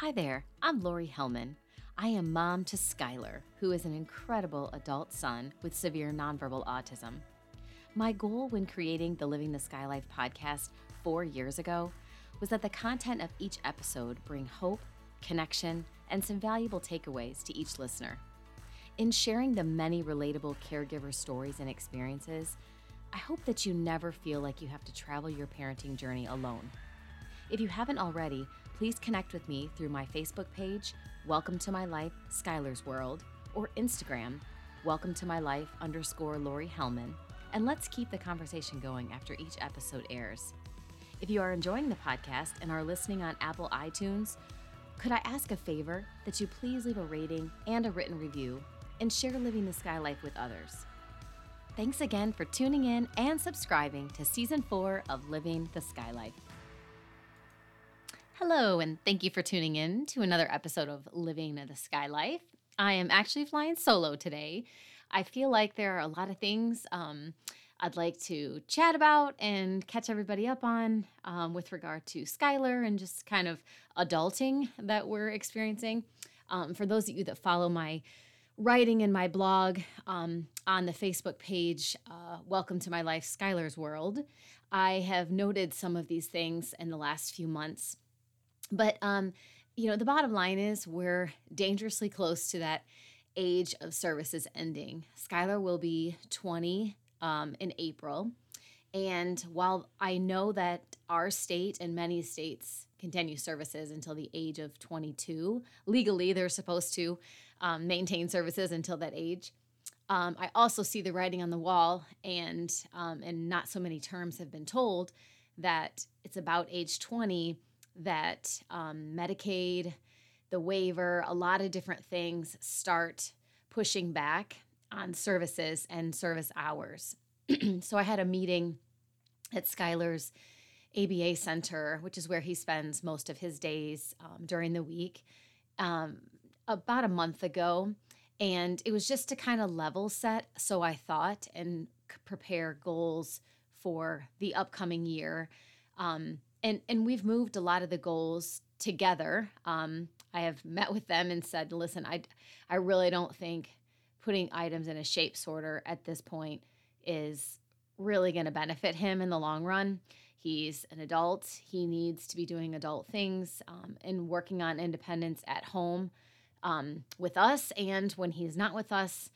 Hi there, I'm Lori Hellman. I am mom to Skylar, who is an incredible adult son with severe nonverbal autism. My goal when creating the Living the Sky Life podcast four years ago was that the content of each episode bring hope, connection, and some valuable takeaways to each listener. In sharing the many relatable caregiver stories and experiences, I hope that you never feel like you have to travel your parenting journey alone. If you haven't already, please connect with me through my Facebook page, Welcome to My Life, Skylar's World, or Instagram, Welcome to My Life underscore Lori Hellman, and let's keep the conversation going after each episode airs. If you are enjoying the podcast and are listening on Apple iTunes, could I ask a favor that you please leave a rating and a written review and share Living the Sky Life with others? Thanks again for tuning in and subscribing to season four of Living the Sky Life. Hello, and thank you for tuning in to another episode of Living the Sky Life. I am actually flying solo today. I feel like there are a lot of things um, I'd like to chat about and catch everybody up on um, with regard to Skylar and just kind of adulting that we're experiencing. Um, for those of you that follow my writing in my blog um, on the Facebook page, uh, Welcome to My Life, Skylar's World, I have noted some of these things in the last few months but um, you know, the bottom line is we're dangerously close to that age of services ending. Skylar will be 20 um, in April. And while I know that our state and many states continue services until the age of 22, legally they're supposed to um, maintain services until that age. Um, I also see the writing on the wall, and um, and not so many terms have been told that it's about age 20 that um, Medicaid, the waiver, a lot of different things start pushing back on services and service hours. so I had a meeting at Skylar's ABA Center, which is where he spends most of his days um, during the week, um, about a month ago. And it was just to kind of level set, so I thought, and prepare goals for the upcoming year. Um, and and we've moved a lot of the goals together. Um, I have met with them and said, listen, I I really don't think putting items in a shape sorter at this point is really going to benefit him in the long run. He's an adult. He needs to be doing adult things um, and working on independence at home um, with us. And when he's not with us,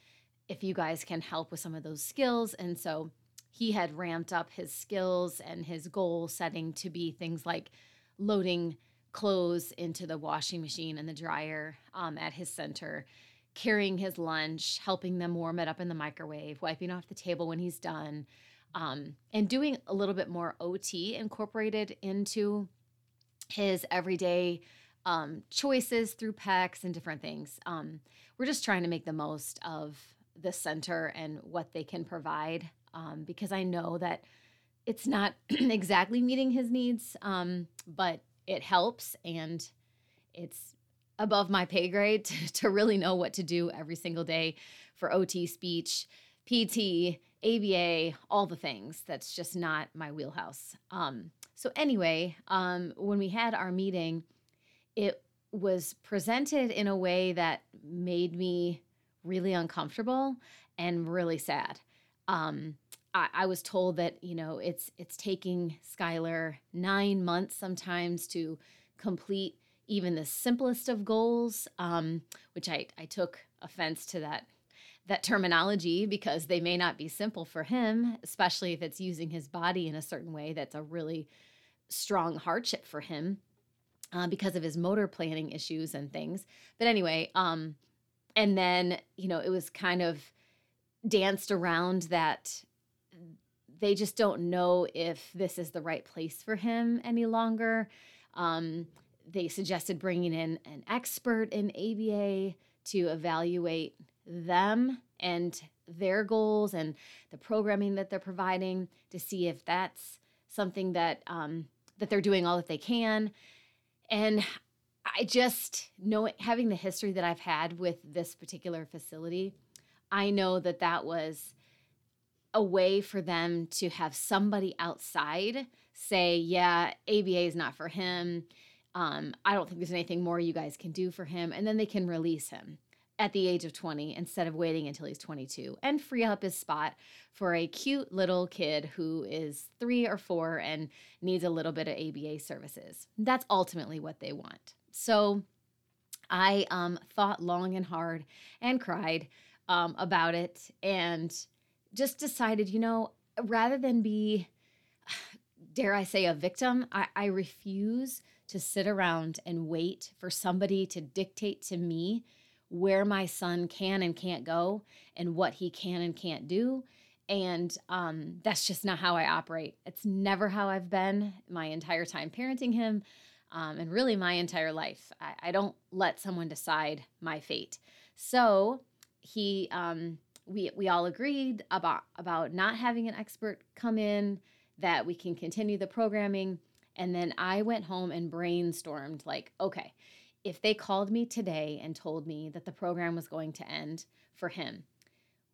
if you guys can help with some of those skills. And so he had ramped up his skills and his goal setting to be things like loading clothes into the washing machine and the dryer um, at his center, carrying his lunch, helping them warm it up in the microwave, wiping off the table when he's done, um, and doing a little bit more OT incorporated into his everyday um, choices through PECS and different things. Um, we're just trying to make the most of the center and what they can provide um, because I know that it's not exactly meeting his needs, um, but it helps and it's above my pay grade to, to, really know what to do every single day for OT speech, PT, ABA, all the things. That's just not my wheelhouse. Um, so, anyway, um, when we had our meeting, it was presented in a way that made me really uncomfortable and really sad. Um, I, I, was told that you know it's it's taking Skylar nine months sometimes to complete even the simplest of goals, um, which I, I took offense to that that terminology because they may not be simple for him, especially if it's using his body in a certain way that's a really strong hardship for him uh, because of his motor planning issues and things. But anyway, um, and then you know it was kind of danced around that they just don't know if this is the right place for him any longer. Um, they suggested bringing in an expert in ABA to evaluate them and their goals and the programming that they're providing to see if that's something that um, that they're doing all that they can. And I just know having the history that I've had with this particular facility, I know that that was a way for them to have somebody outside say, yeah, ABA is not for him. Um, I don't think there's anything more you guys can do for him. And then they can release him at the age of 20 instead of waiting until he's 22 and free up his spot for a cute little kid who is three or four and needs a little bit of ABA services. That's ultimately what they want. So I um, thought long and hard and cried um, about it and just decided, you know, rather than be, dare I say, a victim, I, I refuse to sit around and wait for somebody to dictate to me where my son can and can't go and what he can and can't do. And um, that's just not how I operate. It's never how I've been my entire time parenting him um, and really my entire life. I, I, don't let someone decide my fate. So he, um, we we all agreed about about not having an expert come in, that we can continue the programming, and then I went home and brainstormed like, okay, if they called me today and told me that the program was going to end for him,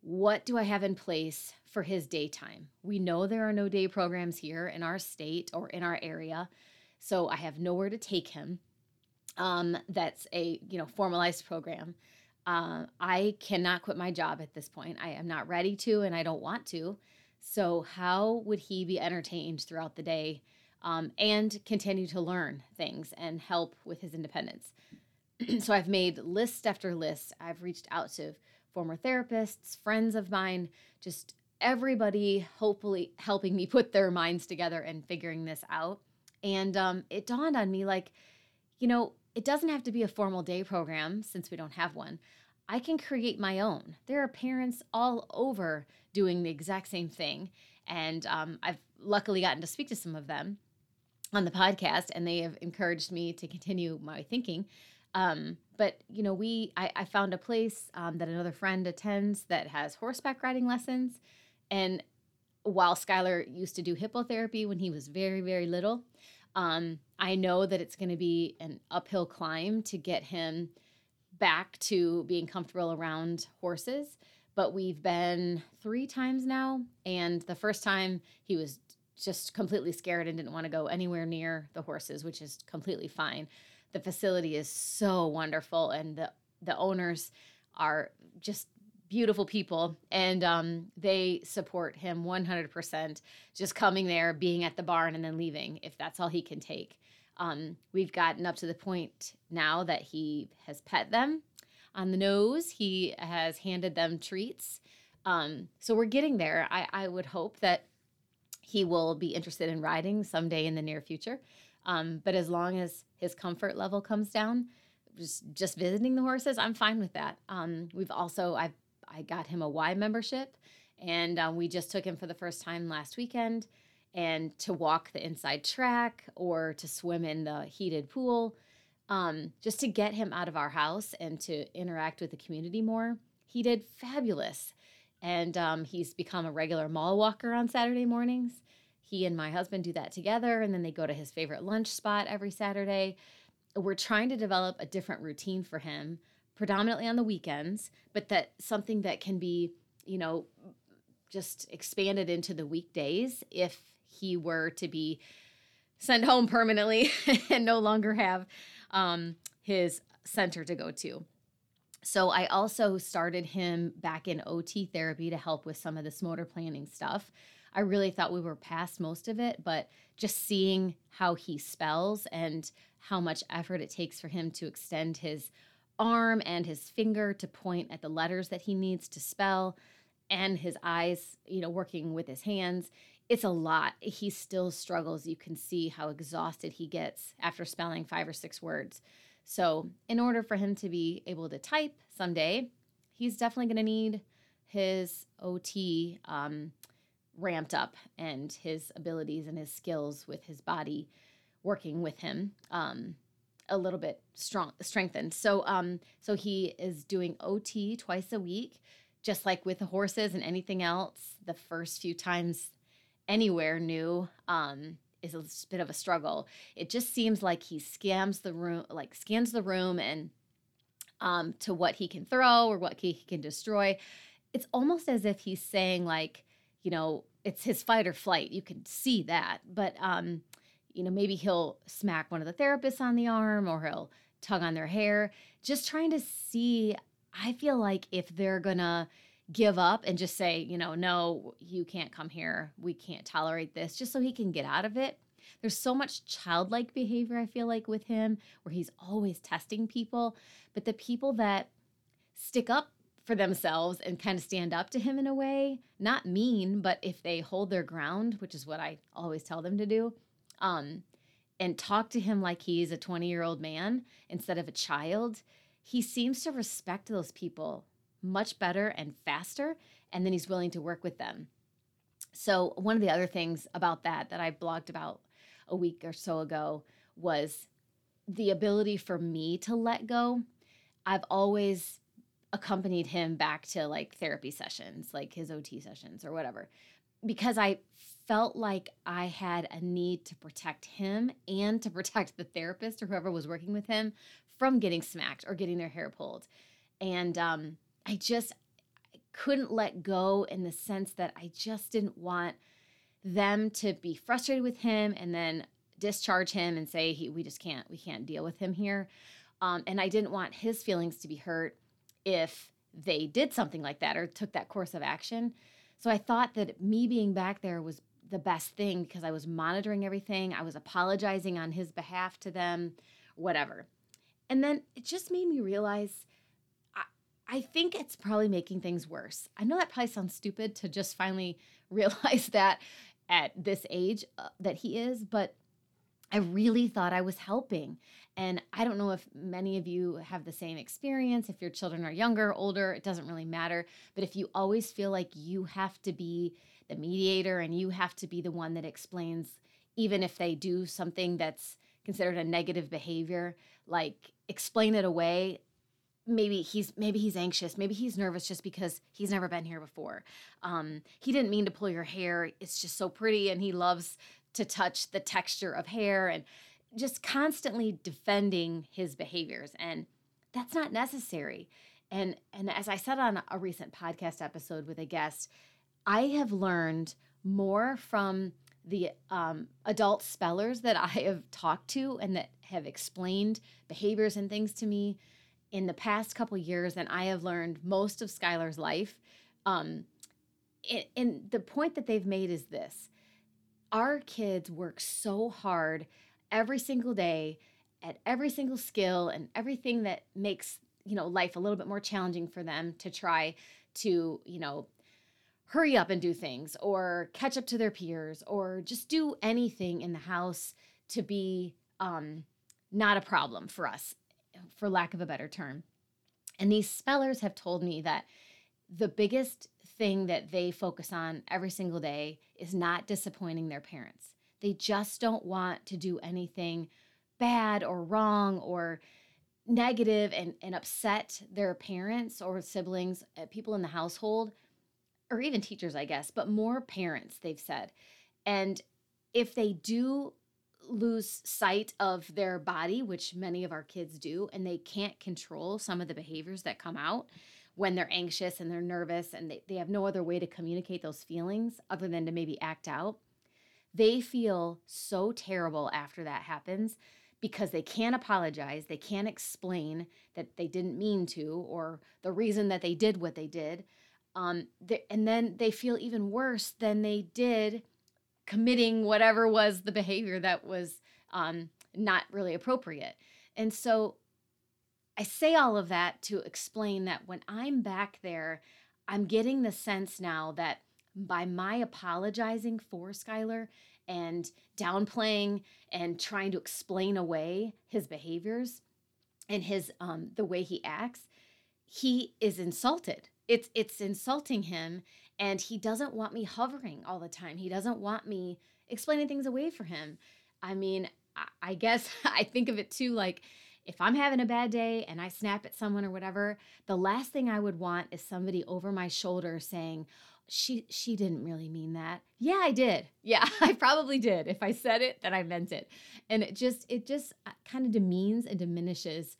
what do I have in place for his daytime? We know there are no day programs here in our state or in our area. So I have nowhere to take him. Um, that's a you know formalized program. Uh, I cannot quit my job at this point. I am not ready to, and I don't want to. So how would he be entertained throughout the day um, and continue to learn things and help with his independence? so I've made list after list. I've reached out to former therapists, friends of mine, just everybody hopefully helping me put their minds together and figuring this out. And um, it dawned on me like, you know, it doesn't have to be a formal day program since we don't have one. I can create my own. There are parents all over doing the exact same thing. And um, I've luckily gotten to speak to some of them on the podcast, and they have encouraged me to continue my thinking. Um, but you know, we I, I found a place um, that another friend attends that has horseback riding lessons, and while Skylar used to do hippotherapy when he was very, very little, um, I know that it's going to be an uphill climb to get him back to being comfortable around horses. But we've been three times now. And the first time he was just completely scared and didn't want to go anywhere near the horses, which is completely fine. The facility is so wonderful, and the, the owners are just beautiful people and um, they support him 100% just coming there being at the barn and then leaving if that's all he can take. Um, we've gotten up to the point now that he has pet them. On the nose he has handed them treats. Um, so we're getting there. I, I, would hope that he will be interested in riding someday in the near future. Um, but as long as his comfort level comes down just just visiting the horses i'm fine with that. Um, we've also i've I got him a Y membership, and um, we just took him for the first time last weekend. And to walk the inside track or to swim in the heated pool, um, just to get him out of our house and to interact with the community more. He did fabulous. And um, he's become a regular mall walker on Saturday mornings. He and my husband do that together, and then they go to his favorite lunch spot every Saturday. We're trying to develop a different routine for him predominantly on the weekends, but that something that can be, you know, just expanded into the weekdays if he were to be sent home permanently and no longer have um, his center to go to. So I also started him back in OT therapy to help with some of this motor planning stuff. I really thought we were past most of it, but just seeing how he spells and how much effort it takes for him to extend his arm and his finger to point at the letters that he needs to spell and his eyes, you know, working with his hands. It's a lot. He still struggles. You can see how exhausted he gets after spelling five or six words. So, in order for him to be able to type someday, he's definitely going to need his OT um, ramped up and his abilities and his skills with his body working with him. Um, a little bit strong strengthened. So um so he is doing OT twice a week, just like with the horses and anything else. The first few times anywhere new um is a bit of a struggle. It just seems like he scams the room, like scans the room and um to what he can throw or what he can destroy. It's almost as if he's saying like, you know, it's his fight or flight. You can see that, but um you know, maybe he'll smack one of the therapists on the arm or he'll tug on their hair, just trying to see. I feel like if they're gonna give up and just say, you know, no, you can't come here. We can't tolerate this, just so he can get out of it. There's so much childlike behavior, I feel like, with him, where he's always testing people. But the people that stick up for themselves and kind of stand up to him in a way, not mean, but if they hold their ground, which is what I always tell them to do, um, and talk to him like he's a 20 year old man instead of a child, he seems to respect those people much better and faster, and then he's willing to work with them. So, one of the other things about that that I blogged about a week or so ago was the ability for me to let go. I've always accompanied him back to like therapy sessions, like his OT sessions or whatever, because I felt like I had a need to protect him and to protect the therapist or whoever was working with him from getting smacked or getting their hair pulled. And um, I just couldn't let go in the sense that I just didn't want them to be frustrated with him and then discharge him and say he, we just can't we can't deal with him here um, and i didn't want his feelings to be hurt if they did something like that or took that course of action so i thought that me being back there was the best thing because i was monitoring everything i was apologizing on his behalf to them whatever and then it just made me realize I think it's probably making things worse. I know that probably sounds stupid to just finally realize that at this age uh, that he is, but I really thought I was helping. And I don't know if many of you have the same experience. If your children are younger, older, it doesn't really matter. But if you always feel like you have to be the mediator and you have to be the one that explains, even if they do something that's considered a negative behavior, like explain it away maybe he's maybe he's anxious maybe he's nervous just because he's never been here before um, he didn't mean to pull your hair it's just so pretty and he loves to touch the texture of hair and just constantly defending his behaviors and that's not necessary and and as i said on a recent podcast episode with a guest i have learned more from the um, adult spellers that i have talked to and that have explained behaviors and things to me in the past couple years and I have learned most of Skylar's life. Um, and the point that they've made is this our kids work so hard every single day at every single skill and everything that makes you know life a little bit more challenging for them to try to you know hurry up and do things or catch up to their peers or just do anything in the house to be um, not a problem for us for lack of a better term. And these spellers have told me that the biggest thing that they focus on every single day is not disappointing their parents. They just don't want to do anything bad or wrong or negative and, and upset their parents or siblings, uh, people in the household, or even teachers, I guess, but more parents, they've said. And if they do lose sight of their body, which many of our kids do, and they can't control some of the behaviors that come out when they're anxious and they're nervous and they, they have no other way to communicate those feelings other than to maybe act out. They feel so terrible after that happens because they can't apologize, they can't explain that they didn't mean to or the reason that they did what they did. Um, they, and then they feel even worse than they did committing whatever was the behavior that was um, not really appropriate. And so I say all of that to explain that when I'm back there, I'm getting the sense now that by my apologizing for Skylar and downplaying and trying to explain away his behaviors and his um, the way he acts, he is insulted. It's it's insulting him and he doesn't want me hovering all the time. He doesn't want me explaining things away for him. I mean, I guess I think of it too like if I'm having a bad day and I snap at someone or whatever, the last thing I would want is somebody over my shoulder saying, she she didn't really mean that. Yeah, I did. Yeah, I probably did. If I said it, then I meant it. And it just it just uh, kind of demeans and diminishes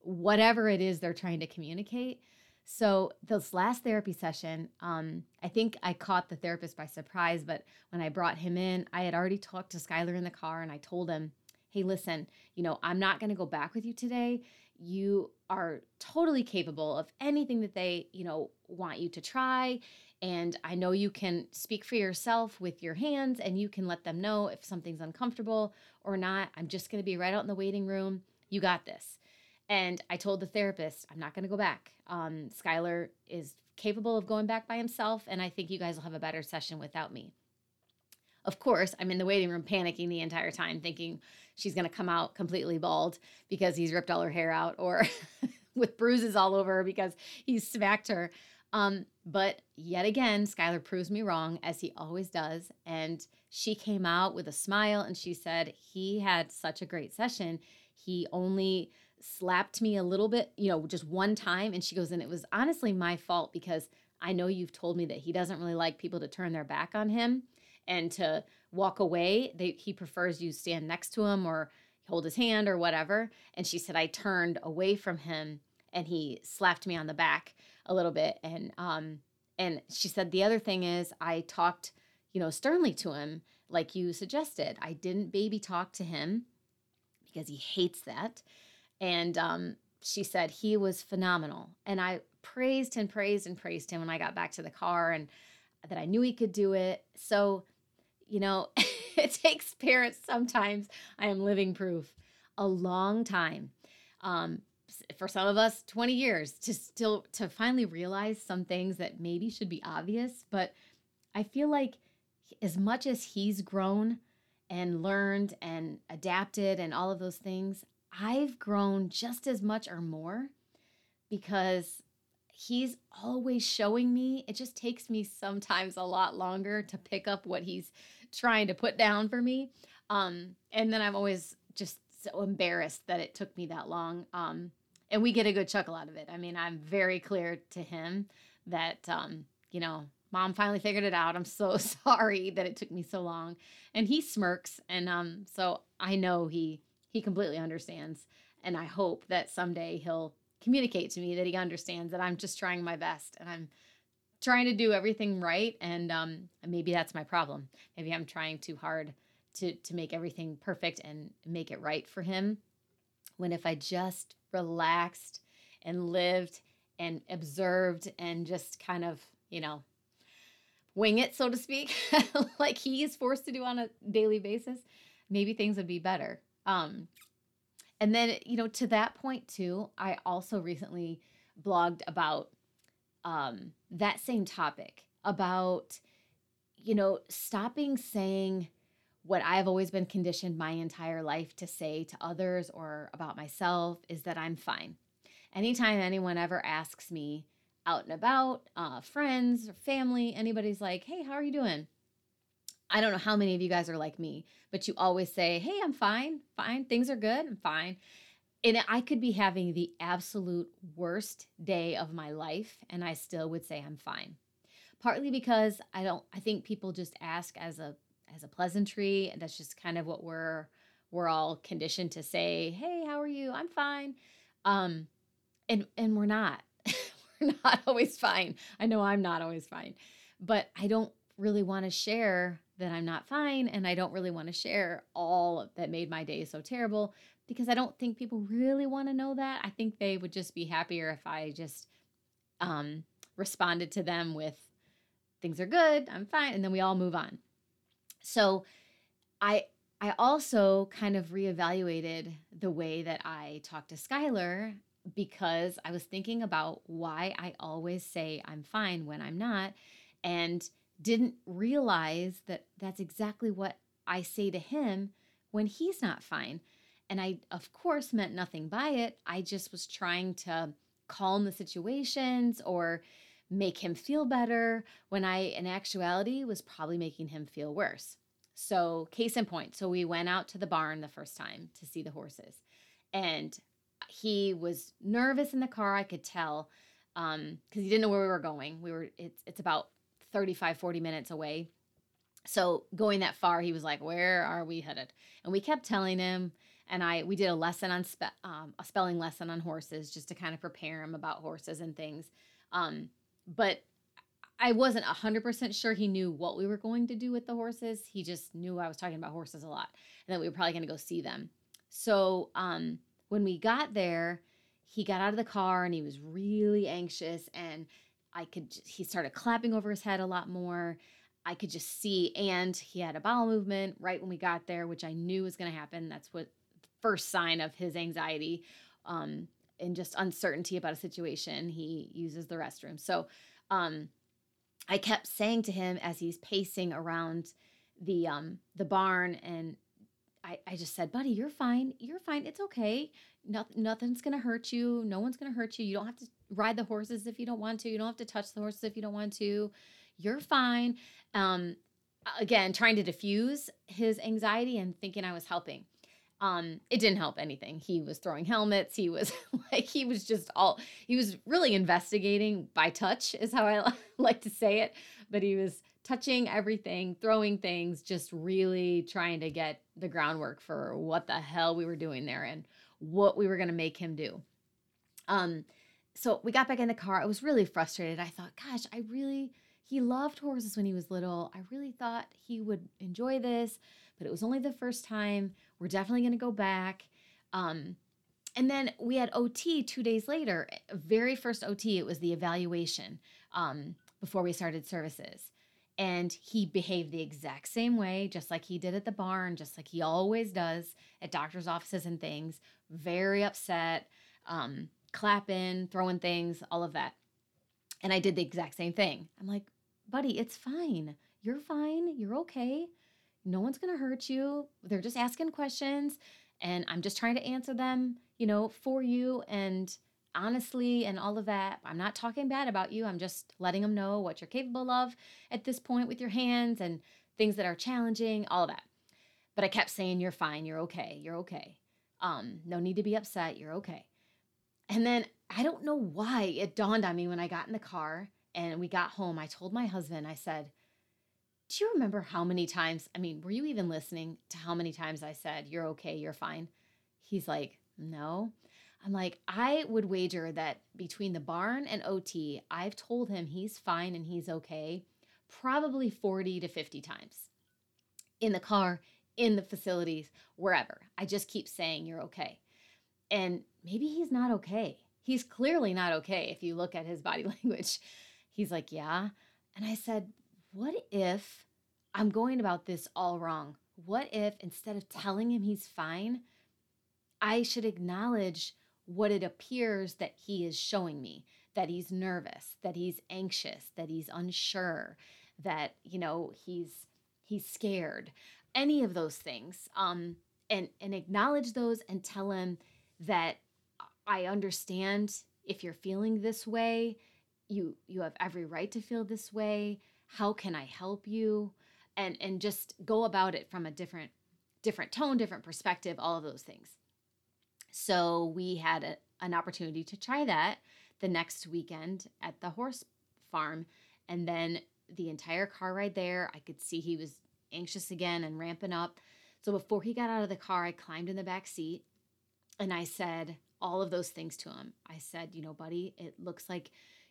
whatever it is they're trying to communicate. So this last therapy session, um, I think I caught the therapist by surprise, but when I brought him in, I had already talked to Skylar in the car and I told him, hey, listen, you know, I'm not going to go back with you today. You are totally capable of anything that they, you know, want you to try. And I know you can speak for yourself with your hands and you can let them know if something's uncomfortable or not. I'm just going to be right out in the waiting room. You got this. And I told the therapist, I'm not going to go back. Um, Skylar is capable of going back by himself, and I think you guys will have a better session without me. Of course, I'm in the waiting room panicking the entire time, thinking she's going to come out completely bald because he's ripped all her hair out or with bruises all over because he's smacked her. Um, but yet again, Skylar proves me wrong, as he always does. And she came out with a smile and she said, He had such a great session. He only slapped me a little bit, you know, just one time. And she goes, and it was honestly my fault because I know you've told me that he doesn't really like people to turn their back on him and to walk away. They, he prefers you stand next to him or hold his hand or whatever. And she said, I turned away from him and he slapped me on the back a little bit. And, um, and she said, the other thing is I talked, you know, sternly to him, like you suggested. I didn't baby talk to him because he hates that. And um, she said he was phenomenal. And I praised and praised and praised him when I got back to the car and that I knew he could do it. So, you know, it takes parents sometimes, I am living proof, a long time. Um, for some of us 20 years to still to finally realize some things that maybe should be obvious but i feel like as much as he's grown and learned and adapted and all of those things I've grown just as much or more because he's always showing me. It just takes me sometimes a lot longer to pick up what he's trying to put down for me. Um, and then I'm always just so embarrassed that it took me that long. Um, and we get a good chuckle out of it. I mean, I'm very clear to him that, um, you know, mom finally figured it out. I'm so sorry that it took me so long. And he smirks. And um, so I know he he completely understands. And I hope that someday he'll communicate to me that he understands that I'm just trying my best and I'm trying to do everything right. And um, maybe that's my problem. Maybe I'm trying too hard to, to make everything perfect and make it right for him. When if I just relaxed and lived and observed and just kind of, you know, wing it, so to speak, like he is forced to do on a daily basis, maybe things would be better. Um, and then, you know, to that point too, I also recently blogged about um, that same topic about, you know, stopping saying what I've always been conditioned my entire life to say to others or about myself is that I'm fine. Anytime anyone ever asks me out and about, uh, friends, or family, anybody's like, hey, how are you doing? I don't know how many of you guys are like me, but you always say, Hey, I'm fine, fine, things are good, I'm fine. And I could be having the absolute worst day of my life, and I still would say I'm fine. Partly because I don't, I think people just ask as a as a pleasantry, and that's just kind of what we're we're all conditioned to say. Hey, how are you? I'm fine. Um, and and we're not. we're not always fine. I know I'm not always fine, but I don't really want to share that I'm not fine and I don't really want to share all that made my day so terrible because I don't think people really want to know that. I think they would just be happier if I just um, responded to them with things are good, I'm fine, and then we all move on. So I I also kind of reevaluated the way that I talk to Skylar because I was thinking about why I always say I'm fine when I'm not. And didn't realize that that's exactly what I say to him when he's not fine. And I, of course, meant nothing by it. I just was trying to calm the situations or make him feel better when I, in actuality, was probably making him feel worse. So, case in point, so we went out to the barn the first time to see the horses, and he was nervous in the car. I could tell because um, he didn't know where we were going. We were it's it's about 35, 40 minutes away. So going that far, he was like, "Where are we headed?" And we kept telling him. And I we did a lesson on spe- um, a spelling lesson on horses just to kind of prepare him about horses and things. Um, but I wasn't 100% sure he knew what we were going to do with the horses. He just knew I was talking about horses a lot and that we were probably going to go see them. So um, when we got there, he got out of the car and he was really anxious and I could he started clapping over his head a lot more. I could just see and he had a bowel movement right when we got there, which I knew was going to happen. That's what first sign of his anxiety um, and just uncertainty about a situation. He uses the restroom. So um, I kept saying to him as he's pacing around the um the barn and I, I just said, buddy, you're fine. You're fine. It's okay. Nothing, nothing's to hurt you. No one's to hurt you. You don't have to ride the horses if you don't want to. You don't have to touch the horses if you don't want to. You're fine. Um, again, trying to diffuse his anxiety and thinking I was helping. Um, it didn't help anything. He was throwing helmets. He was like, he was just all, he was really investigating by touch, is how I like to say it. But he was touching everything, throwing things, just really trying to get the groundwork for what the hell we were doing there and what we were going to make him do. Um, so we got back in the car. I was really frustrated. I thought, gosh, I really, he loved horses when he was little. I really thought he would enjoy this, but it was only the first time. We're definitely going to go back. Um, and then we had OT two days later. Very first OT, it was the evaluation um, before we started services. And he behaved the exact same way just like he did at the barn just like he always does at doctors offices and things. Very upset um, clapping throwing things all of that. And i did the exact same thing. I'm like buddy it's fine. You're fine. You're okay no one's gonna hurt you they're just asking questions and i'm just trying to answer them you know for you and honestly and all of that. I'm not talking bad about you. I'm just letting them know what you're capable of at this point with your hands and things that are challenging, all of that. But I kept saying, You're fine. You're okay. You're okay. Um, no need to be upset. You're okay. And then I don't know why it dawned on me when I got in the car and we got home. I told my husband, I said, Do you remember how many times? I mean, were you even listening to how many times I said, You're okay. You're fine? He's like, No. I'm like, I would wager that between the barn and OT, I've told him he's fine and he's okay probably 40 to 50 times in the car, in the facilities, wherever. I just keep saying, You're okay. And maybe he's not okay. He's clearly not okay if you look at his body language. He's like, Yeah. And I said, What if I'm going about this all wrong? What if instead of telling him he's fine, I should acknowledge what it appears that he is showing me that he's nervous, that he's anxious, that he's unsure, that you know he's he's scared, any of those things. Um, and and acknowledge those and tell him that I understand if you're feeling this way. You you have every right to feel this way. How can I help you? And and just go about it from a different different tone, different perspective, all of those things. So we had a, an opportunity to try that the next weekend at the horse farm. And then the entire car ride there, I could see he was anxious again and ramping up. So before he got out of the car, I climbed in the back seat and I said all of those things to him. I said, you know, buddy, it looks like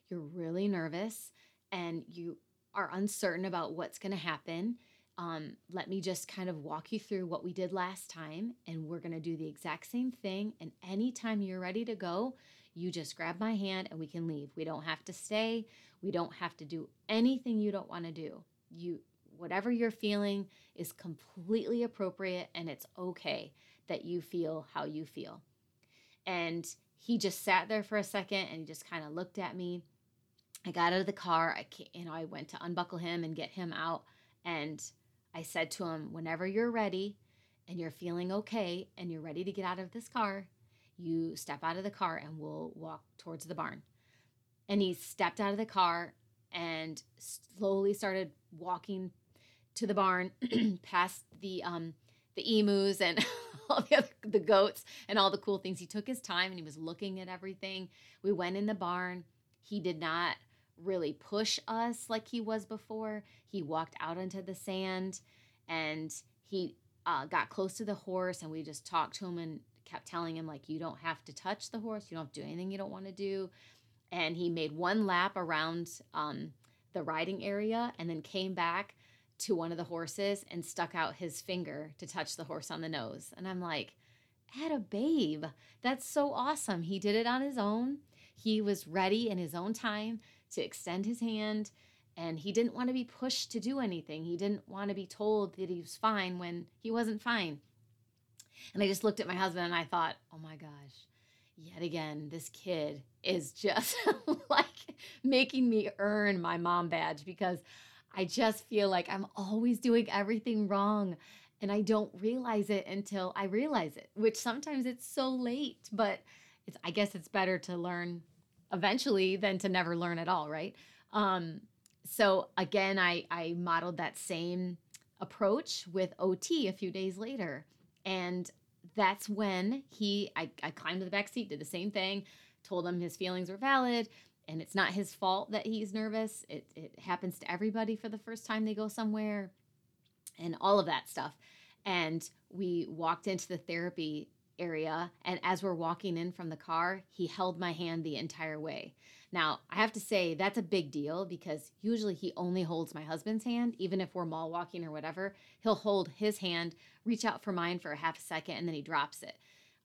you're really nervous and you are uncertain about what's going to happen um, let me just kind of walk you through what we did last time, and we're going to do the exact same thing. And anytime you're ready to go, you just grab my hand and we can leave. We don't have to stay. We don't have to do anything you don't want to do. You whatever you're feeling is completely appropriate and it's okay that you feel how you feel. And he just sat there for a second and he just kind of looked at me. I got out of the car. I you know, I went to unbuckle him and get him out and I said to him, whenever you're ready and you're feeling okay and you're ready to get out of this car, you step out of the car and we'll walk towards the barn. And he stepped out of the car and slowly started walking to the barn past the um the emus and all the other, the goats and all the cool things. He took his time and he was looking at everything. We went in the barn. He did not really push us like he was before. He walked out into the sand and he uh, got close to the horse and we just talked to him and kept telling him like you don't have to touch the horse you don't have to do anything you don't want to do and he made one lap around um, the riding area and then came back to one of the horses and stuck out his finger to touch the horse on the nose. And I'm like, at a babe. That's so awesome. He did it on his own. He was ready in his own time to extend his hand and he didn't want to be pushed to do anything. He didn't want to be told that he was fine when he wasn't fine. And I just looked at my husband and I thought, oh my gosh, yet again, this kid is just like making me earn my mom badge because I just feel like I'm always doing everything wrong and I don't realize it until I realize it, which sometimes it's so late, but it's I guess it's better to learn eventually than to never learn at all, right? Um, so again, I I modeled that same approach with OT a few days later. And that's when he I, I climbed to the back seat, did the same thing, told him his feelings were valid, and it's not his fault that he's nervous. It it happens to everybody for the first time they go somewhere and all of that stuff. And we walked into the therapy area and as we're walking in from the car, he held my hand the entire way. Now, I have to say that's a big deal because usually he only holds my husband's hand, even if we're mall walking or whatever. He'll hold his hand, reach out for mine for a half a second, and then he drops it.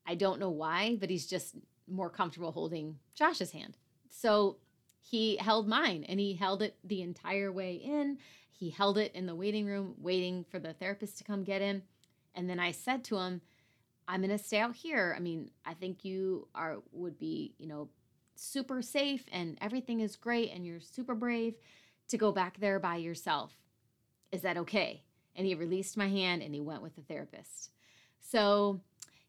I don't know why, but he's just more comfortable holding Josh's hand. So he held mine and he held it the entire way in. He held it in the waiting room, waiting for the therapist to come get him. And then I said to him, I'm going to stay out here. I mean, I think you are would be, you know, super safe and everything is great and you're super brave to go back there by yourself. Is that okay? And he released my hand and he went with the therapist. So,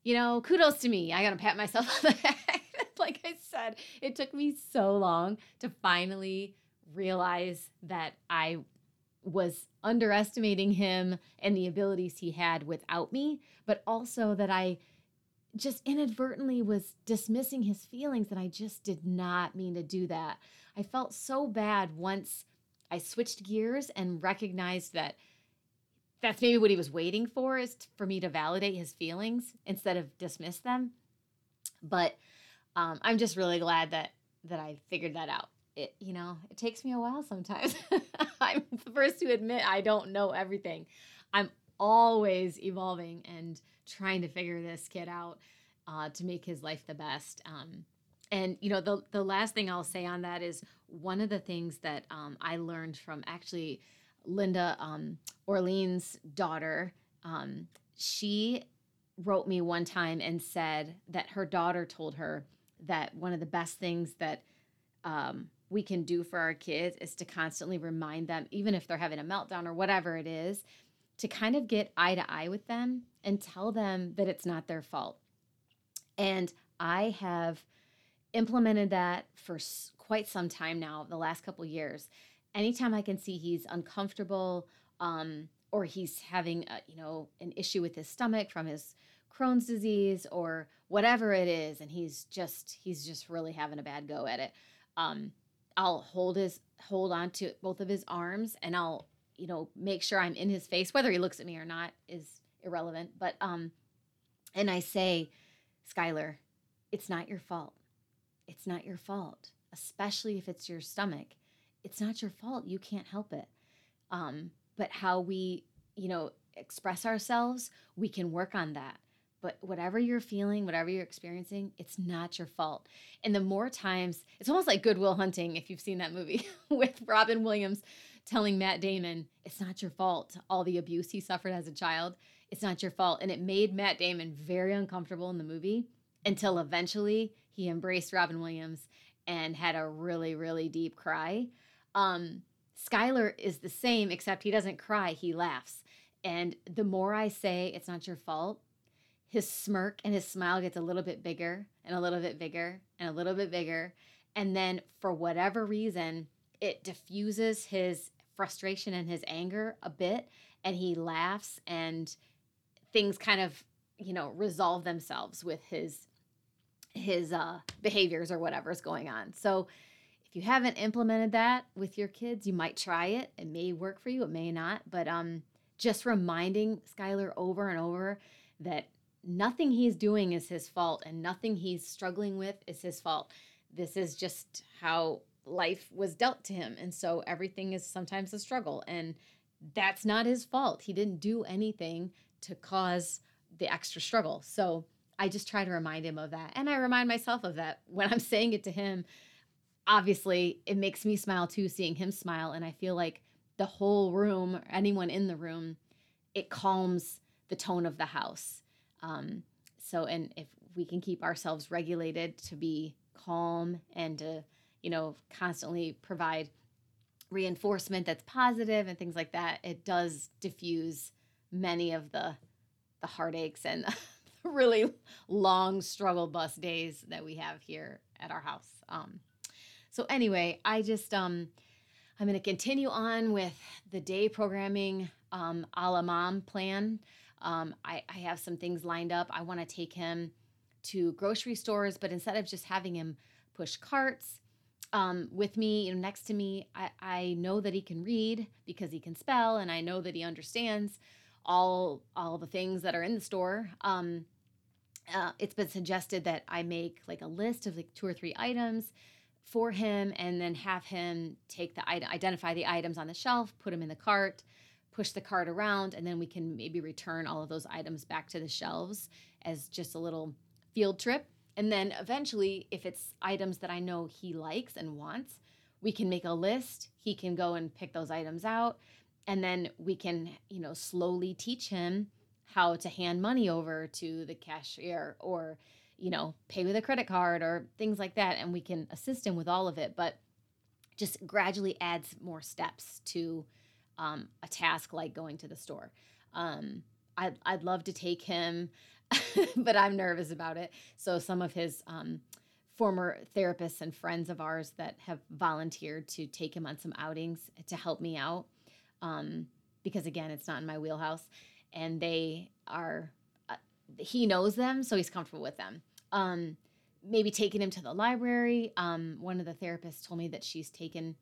you know, kudos to me. I got to pat myself on the back. like I said, it took me so long to finally realize that I was underestimating him and the abilities he had without me, but also that I just inadvertently was dismissing his feelings and I just did not mean to do that. I felt so bad once I switched gears and recognized that that's maybe what he was waiting for is for me to validate his feelings instead of dismiss them. But um, I'm just really glad that that I figured that out. It you know it takes me a while sometimes. I'm the first to admit I don't know everything. I'm always evolving and trying to figure this kid out uh, to make his life the best. Um, and you know, the the last thing I'll say on that is one of the things that um, I learned from actually Linda um, Orlean's daughter. Um, she wrote me one time and said that her daughter told her that one of the best things that um, we can do for our kids is to constantly remind them, even if they're having a meltdown or whatever it is, to kind of get eye to eye with them and tell them that it's not their fault. And I have implemented that for quite some time now, the last couple years. Anytime I can see he's uncomfortable um, or he's having, a, you know, an issue with his stomach from his Crohn's disease or whatever it is, and he's just he's just really having a bad go at it. Um, I'll hold his hold on to both of his arms and I'll you know, make sure I'm in his face, whether he looks at me or not is irrelevant. But um, and I say, Skylar, it's not your fault. It's not your fault, especially if it's your stomach. It's not your fault. You can't help it. Um, but how we, you know, express ourselves, we can work on that. But whatever you're feeling, whatever you're experiencing, it's not your fault. And the more times, it's almost like Good Will Hunting, if you've seen that movie with Robin Williams telling Matt Damon, it's not your fault, all the abuse he suffered as a child. It's not your fault. And it made Matt Damon very uncomfortable in the movie until eventually he embraced Robin Williams and had a really, really deep cry. Um, Skylar is the same, except he doesn't cry, he laughs. And the more I say it's not your fault, his smirk and his smile gets a little bit bigger and a little bit bigger and a little bit bigger. And then for whatever reason, it diffuses his frustration and his anger a bit and he laughs and things kind of you know resolve themselves with his his uh behaviors or whatever's going on so if you haven't implemented that with your kids you might try it it may work for you it may not but um just reminding skylar over and over that nothing he's doing is his fault and nothing he's struggling with is his fault this is just how life was dealt to him. And so everything is sometimes a struggle. And that's not his fault. He didn't do anything to cause the extra struggle. So I just try to remind him of that. And I remind myself of that when I'm saying it to him. Obviously, it makes me smile too, seeing him smile. And I feel like the whole room, anyone in the room, it calms the tone of the house. Um, so, and if we can keep ourselves regulated to be calm and to, you know, constantly provide reinforcement that's positive and things like that, it does diffuse many of the the heartaches and really long struggle bus days that we have here at our house. Um, so anyway, I just um, I'm going to continue on with the day programming um, a la mom plan. Um, I, I have some things lined up. I want to take him to grocery stores, but instead of just having him push carts um, with me, you know, next to me, I, I know that he can read because he can spell, and I know that he understands all all the things that are in the store. Um, uh, it's been suggested that I make like a list of like two or three items for him, and then have him take the item, identify the items on the shelf, put them in the cart, push the cart around, and then we can maybe return all of those items back to the shelves as just a little field trip. And then eventually, if it's items that I know he likes and wants, we can make a list. He can go and pick those items out. And then we can, you know, slowly teach him how to hand money over to the cashier or, you know, pay with a credit card or things like that. And we can assist him with all of it. But just gradually adds more steps to um, a task like going to the store. Um, I'd, I'd love to take him but I'm nervous about it. So some of his um, former therapists and friends of ours that have volunteered to take him on some outings to help me out, um, because again, it's not in my wheelhouse, and they are. Uh, he knows them, so he's comfortable with them. Um, maybe taking him to the library. Um, one of the therapists told me that she's taken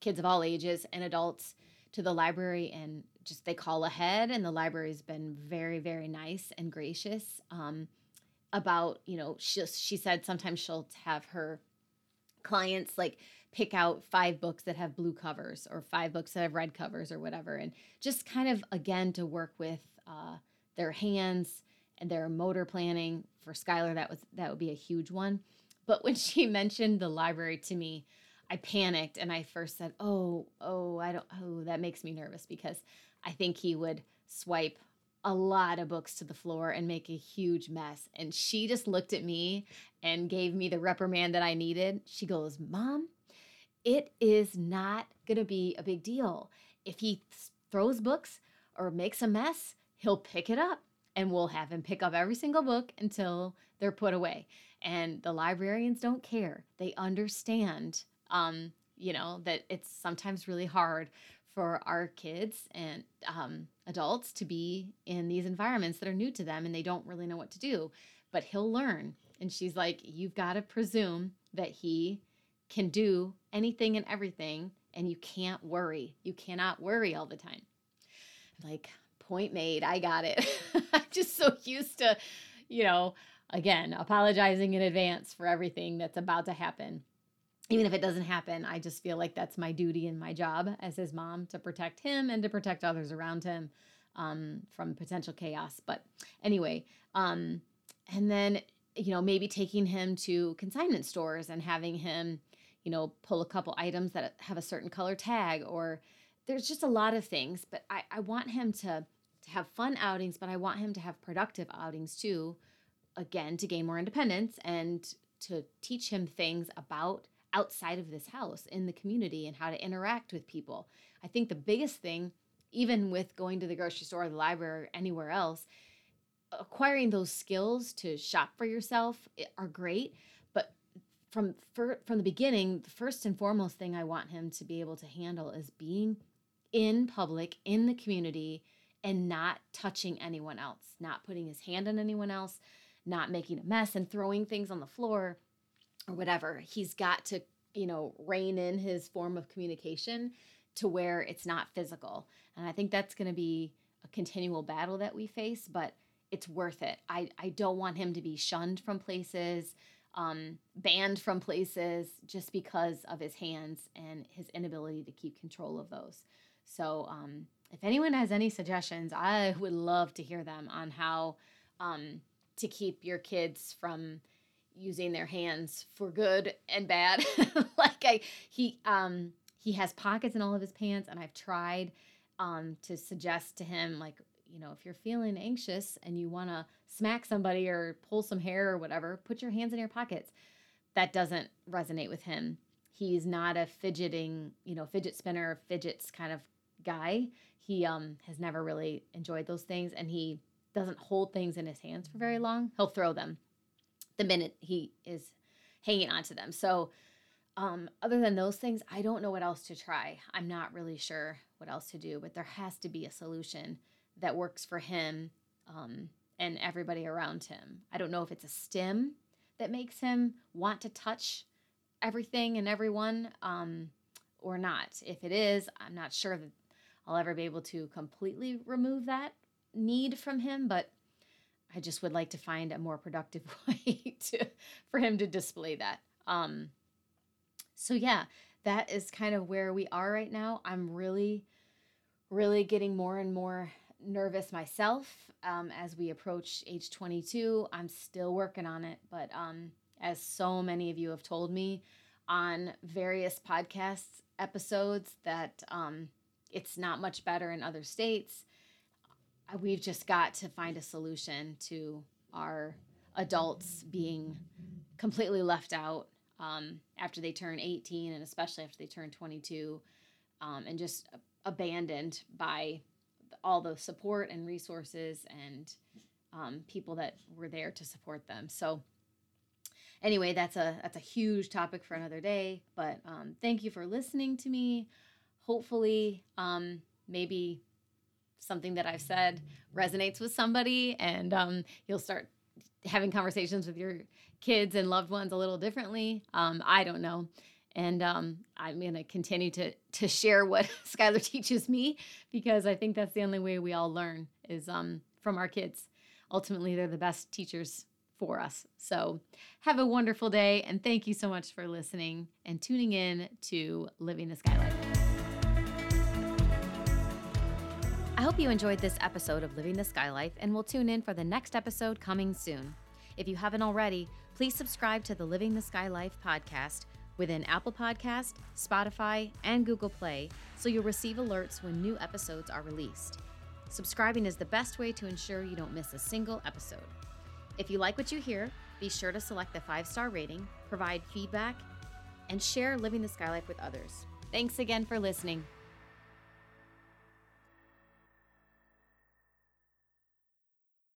kids of all ages and adults to the library and just they call ahead and the library's been very very nice and gracious um, about you know she, she said sometimes she'll have her clients like pick out five books that have blue covers or five books that have red covers or whatever and just kind of again to work with uh, their hands and their motor planning. For skylar that was that would be a huge one. But when she mentioned the library to me I panicked and I first said, "Oh, oh, I don't oh, that makes me nervous because I think he would swipe a lot of books to the floor and make a huge mess." And she just looked at me and gave me the reprimand that I needed. She goes, "Mom, it is not going to be a big deal. If he throws books or makes a mess, he'll pick it up and we'll have him pick up every single book until they're put away." And the librarians don't care. They understand um, you know, that it's sometimes really hard for our kids and um, adults to be in these environments that are new to them and they don't really know what to do. But he'll learn. And she's like, You've got to presume that he can do anything and everything, and you can't worry. You cannot worry all the time. I'm like, point made. I got it. I'm just so used to, you know, again, apologizing in advance for everything that's about to happen even if it doesn't happen, I just feel like that's my duty and my job as his mom to protect him and to protect others around him um, from potential chaos. But anyway, um, and then, you know, maybe taking him to consignment stores and having him, you know, pull a couple items that have a certain color tag or there's just a lot of things. But I, I want him to, to have fun outings, but I want him to have productive outings too, again, to gain more independence and to teach him things about outside of this house in the community and how to interact with people. I think the biggest thing, even with going to the grocery store, or the library, or anywhere else, acquiring those skills to shop for yourself eh, are great. But from for, from the beginning, the first and foremost thing I want him to be able to handle is being in public in the community and not touching anyone else, not putting his hand on anyone else, not making a mess and throwing things on the floor or whatever, he's got to, you know, rein in his form of communication to where it's not physical. And I think that's going to be a continual battle that we face, but it's worth it. I, I don't want him to be shunned from places. um, banned from places just because of his hands and his inability to keep control of those. So, um, if anyone has any suggestions, I would love to hear them on how um, to keep your kids from using their hands for good and bad. like I, he, um, he has pockets in all of his pants, and I've tried um, to suggest to him like you know, if you're feeling anxious and you want to smack somebody or pull some hair or whatever, put your hands in your pockets. That doesn't resonate with him. He's not a fidgeting, you know, fidget spinner, fidgets kind of guy. He um has never really enjoyed those things and he doesn't hold things in his hands for very long. He'll throw them the minute he is hanging on to them. So um other than those things, I don't know what else to try. I'm not really sure what else to do, but there has to be a solution that works for him um, and everybody around him. I don't know if it's a stim that makes him want to touch everything and everyone um, or not. If it is, I'm not sure that I'll ever be able to completely remove that need from him, but I just would like to find a more productive way to for him to display that. Um, so yeah, that is kind of where we are right now. I'm really, really getting more and more nervous myself um, as we approach age 22. I'm still working on it, but um, as so many of you have told me on various podcast episodes, that um, it's not much better in other states. We've just got to find a solution to our adults being completely left out um, after they turn 18 and especially after they turn 22 um, and just abandoned by all the support and resources and um, people that were there to support them. So anyway, that's a that's a huge topic for another day. But um, thank you for listening to me. Hopefully, um, maybe something that I've said resonates with somebody, and um, you'll start having conversations with your kids and loved ones a little differently. Um, I don't know and um, I'm going to continue to to share what Skylar teaches me because I think that's the only way we all learn is um, from our kids. Ultimately, they're the best teachers for us. So, have a wonderful day, and thank you so much for listening and tuning in to Living the Sky I hope you enjoyed this episode of Living the Sky Life and will tune in for the next episode coming soon. If you haven't already, please subscribe to the Living the Sky Life podcast within Apple Podcast, Spotify, and Google Play so you'll receive alerts when new episodes are released. Subscribing is the best way to ensure you don't miss a single episode. If you like what you hear, be sure to select the five star rating, provide feedback, and share Living the Sky Life with others. Thanks again for listening.